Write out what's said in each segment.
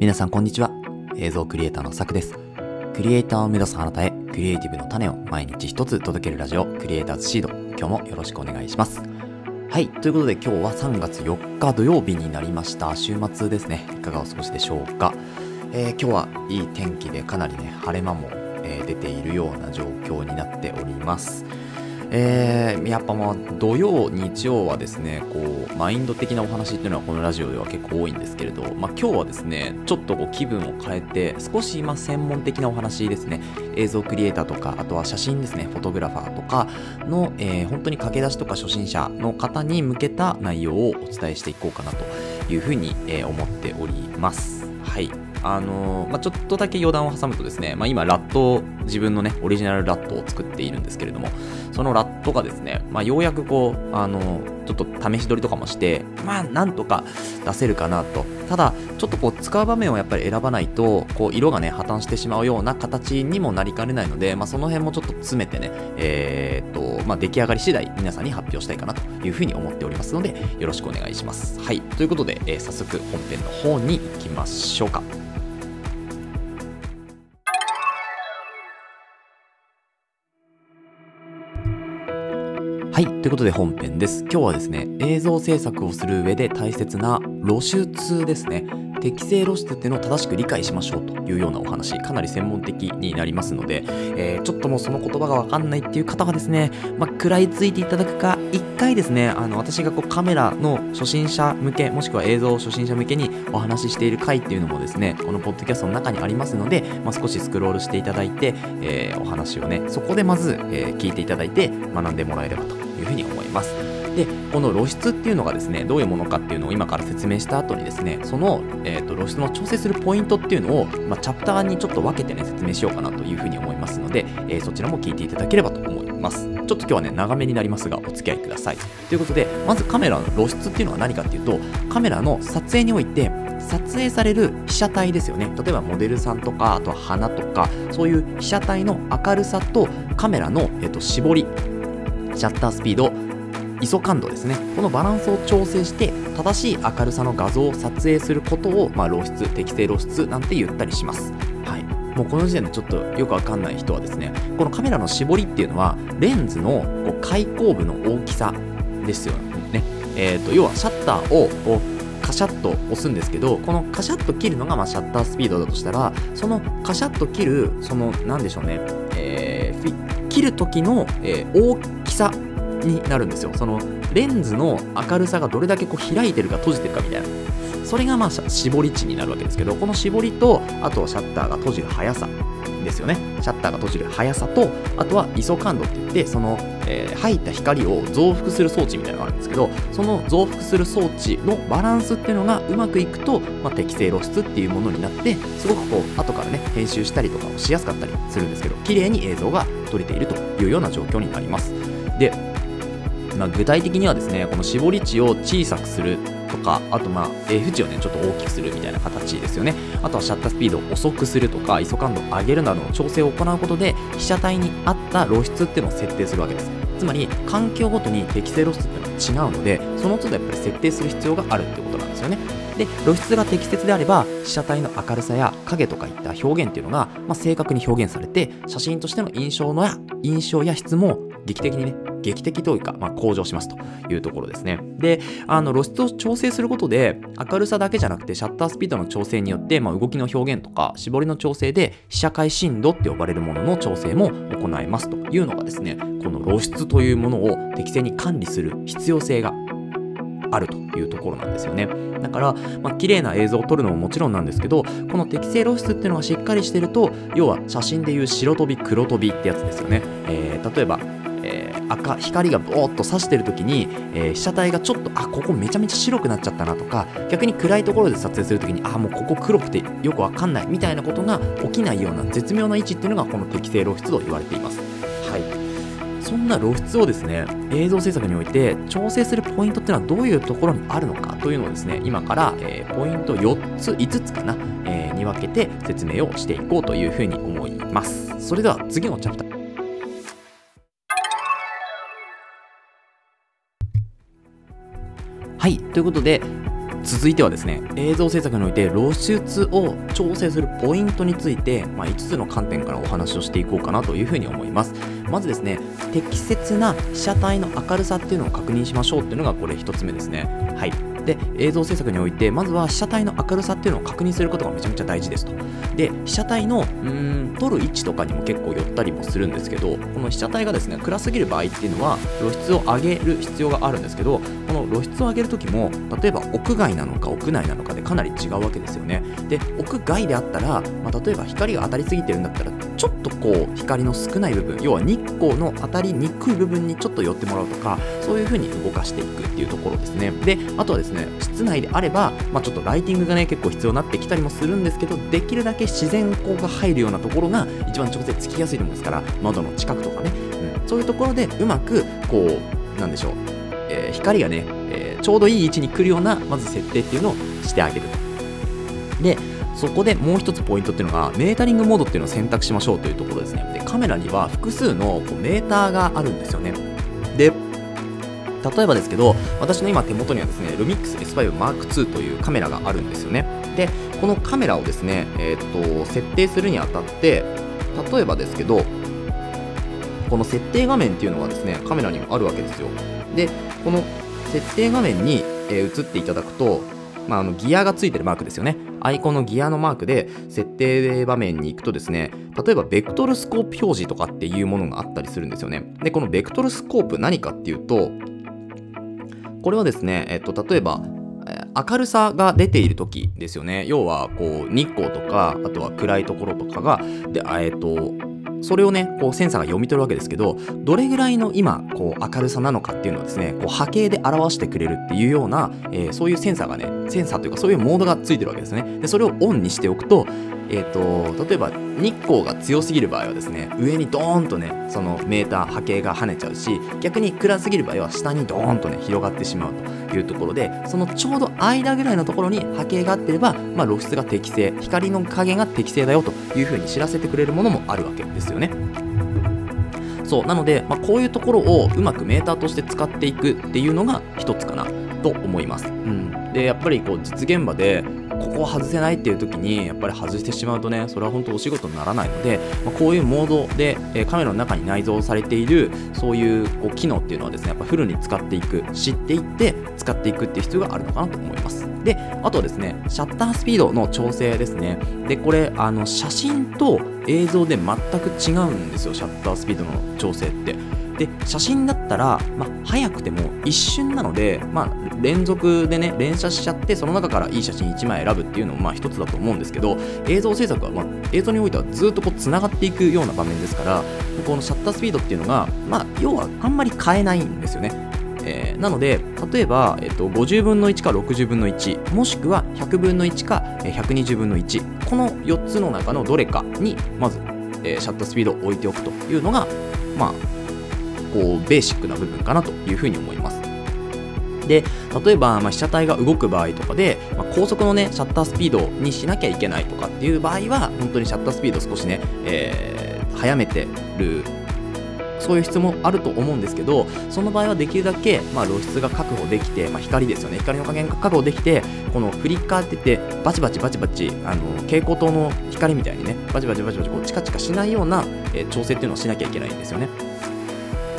皆さんこんにちは。映像クリエイターのさくです。クリエイターを目指すあなたへ、クリエイティブの種を毎日一つ届けるラジオ、クリエイターズシード。今日もよろしくお願いします。はい。ということで今日は3月4日土曜日になりました。週末ですね。いかがお過ごしでしょうか。えー今日はいい天気でかなりね、晴れ間も、えー出ているような状況になっております。えーやっぱまあ土曜、日曜はですね、こう、マインド的なお話っていうのはこのラジオでは結構多いんですけれど、まあ今日はですね、ちょっとこう気分を変えて、少しまあ専門的なお話ですね、映像クリエイターとか、あとは写真ですね、フォトグラファーとかの、えー本当に駆け出しとか初心者の方に向けた内容をお伝えしていこうかなというふうに、えー思っております。はい。あのまあ、ちょっとだけ余談を挟むとですね、まあ、今ラット自分のねオリジナルラットを作っているんですけれどもそのラットがですね、まあ、ようやくこうあのちょっと試し撮りとかもしてまあなんとか出せるかなと。ただちょっとこう使う場面をやっぱり選ばないとこう色がね破綻してしまうような形にもなりかねないので、まあ、その辺もちょっと詰めてねえーっとまあ、出来上がり次第皆さんに発表したいかなというふうに思っておりますのでよろしくお願いします。はい。ということで、えー早速本編の方に行きましょうか。はい。ということで本編です。今日はですね、映像制作をする上で大切な露出ですね。適正露出っていうのを正しく理解しましょうというようなお話、かなり専門的になりますので、えーちょっともうその言葉がわかんないっていう方はですね、まあ、食らいついていただくか、一回ですね、あの、私がこうカメラの初心者向け、もしくは映像初心者向けにお話ししている回っていうのもですね、このポッドキャストの中にありますので、まあ、少しスクロールしていただいて、えーお話をね、そこでまず、えー聞いていただいて学んでもらえればというふうに思います。で、この露出っていうのがですね、どういうものかっていうのを今から説明した後にですね、その、えー、と露出の調整するポイントっていうのを、まあ、チャプターにちょっと分けてね、説明しようかなというふうに思いますので、えーそちらも聞いていただければと思います。ちょっと今日はね、長めになりますが、お付き合いください。ということで、まずカメラの露出っていうのは何かっていうと、カメラの撮影において、撮影される被写体ですよね。例えばモデルさんとか、あとは花とか、そういう被写体の明るさとカメラの、えー、と絞り、シャッタースピード、ISO 感度ですね。このバランスを調整して正しい明るさの画像を撮影することを、まあ、露出適正露出なんて言ったりします。はい。もうこの時点でちょっとよくわかんない人はですねこのカメラの絞りっていうのはレンズのこう開口部の大きさですよね。えー、と要はシャッターをこうカシャッと押すんですけどこのカシャッと切るのがまあシャッタースピードだとしたらそのカシャッと切るそのなんでしょうね、切る時の、えー大きさになるんですよ。そのレンズの明るさがどれだけこう開いてるか閉じてるかみたいな。それがまあ絞り値になるわけですけどこの絞りとあとシャッターが閉じる速さ。ですよね。シャッターが閉じる速さとあとは ISO 感度って言ってその、えー入った光を増幅する装置みたいなのがあるんですけどその増幅する装置のバランスっていうのがうまくいくと、まあ、適正露出っていうものになってすごくこう後からね編集したりとかをしやすかったりするんですけど綺麗に映像が撮れているというような状況になります。でまあ、具体的にはですねこの絞り値を小さくするとかあとまあ F 値をねちょっと大きくするみたいな形ですよね。あとはシャッタースピードを遅くするとか ISO 感度を上げるなどの調整を行うことで被写体に合った露出っていうのを設定するわけです。つまり環境ごとに適正露出っていうのは違うのでその都度やっぱり設定する必要があるってことなんですよね。で露出が適切であれば被写体の明るさや影とかいった表現っていうのが、まあ、正確に表現されて写真としての印象のや印象や質も劇的にね劇的というか、まあ、向上しますというところですね。で、あの露出を調整することで、明るさだけじゃなくて、シャッタースピードの調整によって、まあ、動きの表現とか、絞りの調整で、被写界深度って呼ばれるものの調整も行いますというのがですね、この露出というものを適正に管理する必要性があるというところなんですよね。だから、まあ、綺麗な映像を撮るのももちろんなんですけど、この適正露出っていうのがしっかりしてると、要は写真でいう白飛び黒飛びってやつですよね。えー例えば、赤光がボーっと差してる時に、えー被写体がちょっとあここめちゃめちゃ白くなっちゃったなとか逆に暗いところで撮影する時にあもうここ黒くてよくわかんないみたいなことが起きないような絶妙な位置っていうのがこの適正露出と言われています。はい。そんな露出をですね映像制作において調整するポイントっていうのはどういうところにあるのかというのをですね今から、えーポイント4つ5つかな、えーに分けて説明をしていこうというふうに思います。それでは次のチャプター。はい。ということで続いてはですね映像制作において露出を調整するポイントについて、まあ、5つの観点からお話をしていこうかなというふうに思います。まずですね適切な被写体の明るさっていうのを確認しましょうっていうのがこれ1つ目ですね。はい。で映像制作においてまずは被写体の明るさっていうのを確認することがめちゃめちゃ大事ですと。で被写体のうん撮る位置とかにも結構寄ったりもするんですけどこの被写体がですね暗すぎる場合っていうのは露出を上げる必要があるんですけどこの露出を上げる時も例えば屋外なのか屋内なのかでかなり違うわけですよね。で屋外であったら、まあ、例えば光が当たりすぎてるんだったらちょっとこう光の少ない部分要は日光の当たりにくい部分にちょっと寄ってもらうとかそういう風に動かしていくっていうところですね。であとはですね室内であれば、まあ、ちょっとライティングがね結構必要になってきたりもするんですけどできるだけ自然光が入るようなところが一番直接つきやすいと思うんですから窓の近くとかね、うん、そういうところでうまくこうなんでしょう、えー、光がね、えー、ちょうどいい位置に来るようなまず設定っていうのをしてあげるでそこでもう一つポイントっていうのがメータリングモードっていうのを選択しましょうというところですね。でカメラには複数のこうメーターがあるんですよね。で例えばですけど私の今手元にはですねルミックス S5 Mark II というカメラがあるんですよね。でこのカメラをですね、えー、っと設定するにあたって例えばですけどこの設定画面っていうのはですねカメラにもあるわけですよ。でこの設定画面に、えー、移っていただくと、まあ、あのギアがついてるマークですよね。アイコンのギアのマークで設定場面に行くとですね例えばベクトルスコープ表示とかっていうものがあったりするんですよね。でこのベクトルスコープ何かっていうとこれはですね、えっと、例えば明るさが出ている時ですよね。要はこう日光とかあとは暗いところとかがでえっとそれをねこうセンサーが読み取るわけですけどどれぐらいの今こう明るさなのかっていうのをですねこう波形で表してくれるっていうような、えー、そういうセンサーがねセンサーというかそういうモードがついてるわけですね。でそれをオンにしておくとえーと、例えば日光が強すぎる場合はですね上にドーンとねそのメーター波形が跳ねちゃうし逆に暗すぎる場合は下にドーンとね広がってしまうというところでそのちょうど間ぐらいのところに波形が合ってれば、まあ、露出が適正光の加減が適正だよというふうに知らせてくれるものもあるわけです。ですよね。そうなので、まあ、こういうところをうまくメーターとして使っていくっていうのが一つかなと思います。うん、でやっぱりこう実現場でここを外せないっていう時にやっぱり外してしまうとねそれは本当お仕事にならないので、まあ、こういうモードで、えカメラの中に内蔵されているそういうこう機能っていうのはですねやっぱフルに使っていく知っていって使っていくっていう必要があるのかなと思いますであとはですねシャッタースピードの調整ですねでこれあの写真と映像で全く違うんですよシャッタースピードの調整ってで写真だったら、まあ、早くても一瞬なので、まあ、連続でね連写しちゃってその中からいい写真1枚選ぶっていうのもまあ一つだと思うんですけど映像制作は、まあ、映像においてはずっとこうつながっていくような場面ですからこのシャッタースピードっていうのが、まあ、要はあんまり変えないんですよね。えー、なので例えば、えっと、50分の1か60分の1もしくは100分の1か120分の1この4つの中のどれかにまず、えー、シャッタースピードを置いておくというのがまあこうベーシックな部分かなというふうに思います。で例えば、まあ、被写体が動く場合とかで、まあ、高速のねシャッタースピードにしなきゃいけないとかっていう場合は本当にシャッタースピード少しね、えー、早めてるそういう質問あると思うんですけどその場合はできるだけ、まあ、露出が確保できて、まあ、光ですよね光の加減が確保できてこのフリッカーって言ってバチバチバチバチあの蛍光灯の光みたいにねバチバチバチバチこうチカチカしないような、えー、調整っていうのをしなきゃいけないんですよね。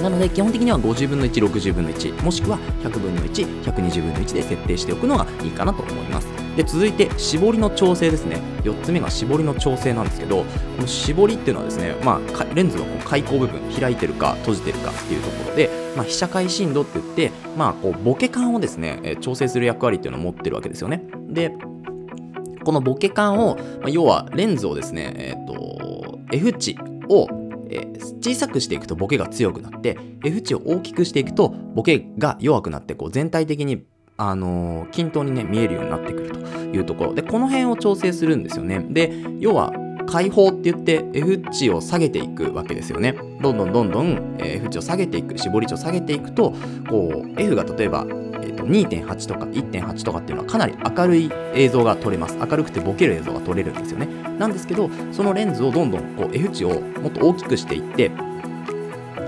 なので基本的には50分の1、60分の1、もしくは100分の1、120分の1で設定しておくのがいいかなと思います。で続いて絞りの調整ですね。4つ目が絞りの調整なんですけどこの絞りっていうのはですね、まあ、レンズの開口部分開いてるか閉じてるかっていうところで、まあ、被写界深度って言って、まあ、こうボケ感をですね、調整する役割っていうのを持ってるわけですよね。でこのボケ感を、まあ、要はレンズをですね、えーと F 値を、小さくしていくとボケが強くなって F 値を大きくしていくとボケが弱くなってこう全体的にあの、均等にね見えるようになってくるというところでこの辺を調整するんですよねで要は解放って言って F 値を下げていくわけですよねどんどんどんどん F 値を下げていく絞り値を下げていくとこう F が例えばえー、と2.8とか1.8とかっていうのはかなり明るい映像が撮れます。明るくてボケる映像が撮れるんですよね。なんですけど、そのレンズをどんどんこう F 値をもっと大きくしていって、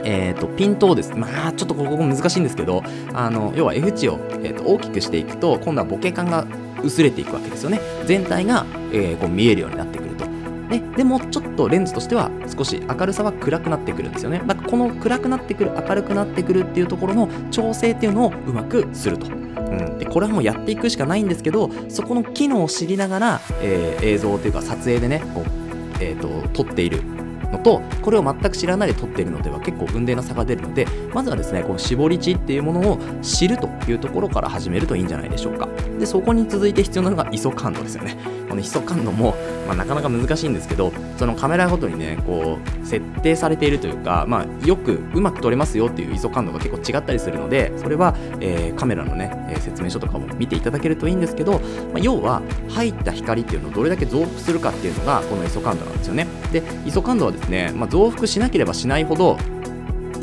えーと、ピントをですね、まあちょっとここ難しいんですけど、あの要は F 値を、えーと大きくしていくと、今度はボケ感が薄れていくわけですよね。全体が、えー、こう見えるようになってくると。ででもちょっとレンズとしては少し明るさは暗くなってくるんですよね。だからこの暗くなってくる、明るくなってくるっていうところの調整っていうのをうまくすると。うん、でこれはもうやっていくしかないんですけどそこの機能を知りながら、えー、映像というか撮影でねこう、えーと撮っているのとこれを全く知らないで撮っているのでは結構運命の差が出るのでまずはですねこの絞り値っていうものを知るというところから始めるといいんじゃないでしょうか。でそこに続いて必要なのが ISO 感度ですよね。この ISO 感度も、まあ、なかなか難しいんですけどそのカメラごとにねこう設定されているというか、まあ、よくうまく撮れますよっていう ISO 感度が結構違ったりするのでそれは、えー、カメラのね、えー、説明書とかも見ていただけるといいんですけど、まあ、要は入った光っていうのをどれだけ増幅するかっていうのがこの ISO 感度なんですよね。で ISO 感度はですね、まあ、増幅しなければしないほど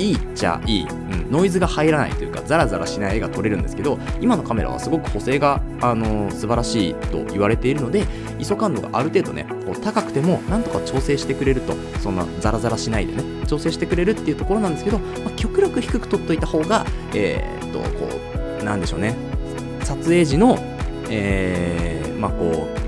いいっちゃいい、うん、ノイズが入らないというかザラザラしない絵が撮れるんですけど今のカメラはすごく補正が、あのー、素晴らしいと言われているので ISO 感度がある程度ねこう高くてもなんとか調整してくれるとそんなザラザラしないでね調整してくれるっていうところなんですけど、まあ、極力低く撮っといた方がえー、っとこうなんでしょうね。撮影時のえー、まあこう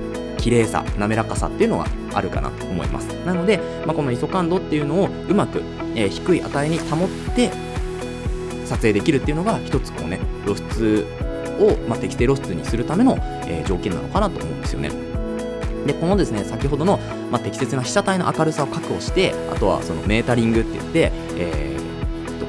綺麗さ滑らかさっていうのはあるかなと思います。なので、まあ、この ISO 感度っていうのをうまく、えー、低い値に保って撮影できるっていうのが一つこうね露出を、まあ、適正露出にするための、えー、条件なのかなと思うんですよね。でこのですね先ほどの、まあ、適切な被写体の明るさを確保してあとはそのメータリングって言って、えー、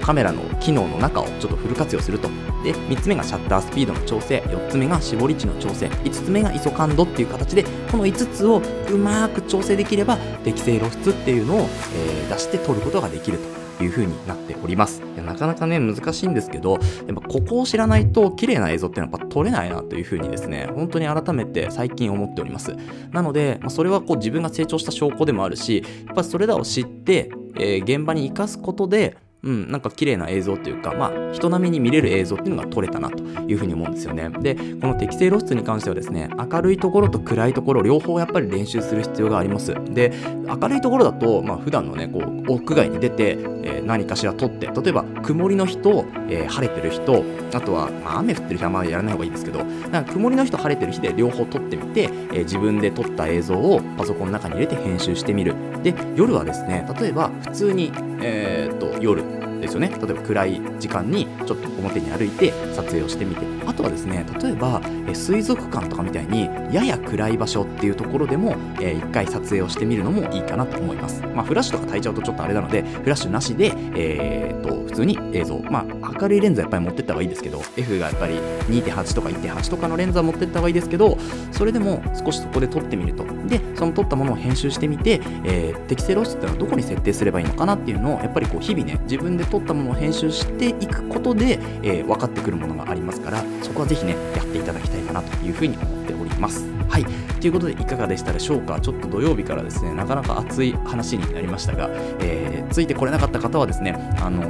カメラの機能の中をちょっとフル活用すると。で3つ目がシャッタースピードの調整。4つ目が絞り値の調整。5つ目が ISO 感度っていう形でこの5つをうまく調整できれば適正露出っていうのを、えー、出して撮ることができるという風になっております。いやなかなかね難しいんですけどやっぱここを知らないと綺麗な映像っていうのはやっぱ撮れないなという風にですね本当に改めて最近思っております。なので、まあ、それはこう自分が成長した証拠でもあるしやっぱそれらを知って、えー、現場に生かすことでうん、なんか綺麗な映像というか、まあ、人並みに見れる映像っていうのが撮れたなというふうに思うんですよね。で、この適正露出に関してはですね、明るいところと暗いところ、両方やっぱり練習する必要があります。で、明るいところだと、まあ、普段のね、こう、屋外に出て、えー、何かしら撮って、例えば、曇りの日と、えー、晴れてる日と、あとは、まあ、雨降ってる日はまあやらない方がいいですけど、なんか曇りの日と晴れてる日で両方撮ってみて、えー、自分で撮った映像をパソコンの中に入れて編集してみる。で、夜はですね、例えば、普通に、えー、っと、夜、ですよね。例えば暗い時間にちょっと表に歩いて撮影をしてみて。あとはですね例えば水族館とかみたいにやや暗い場所っていうところでも、えー、一回撮影をしてみるのもいいかなと思います。まあフラッシュとか焚いちゃうとちょっとあれなのでフラッシュなしでえー、と普通に映像。まあ明るいレンズはやっぱり持ってった方がいいですけど F がやっぱり2.8とか1.8とかのレンズは持ってった方がいいですけどそれでも少しそこで撮ってみると。でその撮ったものを編集してみて、えー、適正露出っていうのはどこに設定すればいいのかなっていうのをやっぱりこう日々ね自分で撮ったものを編集していくことで、えー、分かってくるものがありますからそこはぜひねやっていただきたいかなというふうに思っております。はい。ということでいかがでしたでしょうか？ちょっと土曜日からですねなかなか熱い話になりましたが、えー、ついてこれなかった方はですねあの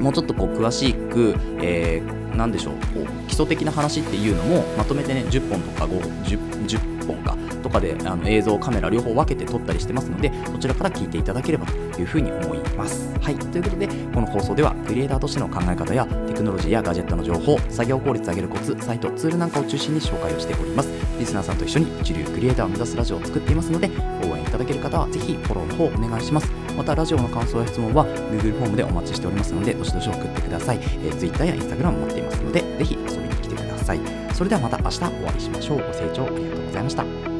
もうちょっとこう詳しく、えー、何でしょうこう基礎的な話っていうのもまとめてね10本とか 10, 10本かとかであの映像カメラ両方分けて撮ったりしてますのでそちらから聞いていただければというふうに思います。はい。ということでこの放送ではクリエイターとしての考え方やテクノロジーやガジェットの情報作業効率上げるコツサイトツールなんかを中心に紹介をしております。リスナーさんと一緒に一流クリエイターを目指すラジオを作っていますので応援いただける方はぜひフォローの方お願いします。またラジオの感想や質問は Google フォームでお待ちしておりますのでどしどし送ってください、えー、Twitter や Instagram も持っていますのでぜひ遊びに来てください。それではまた明日お会いしましょう。ご清聴ありがとうございました。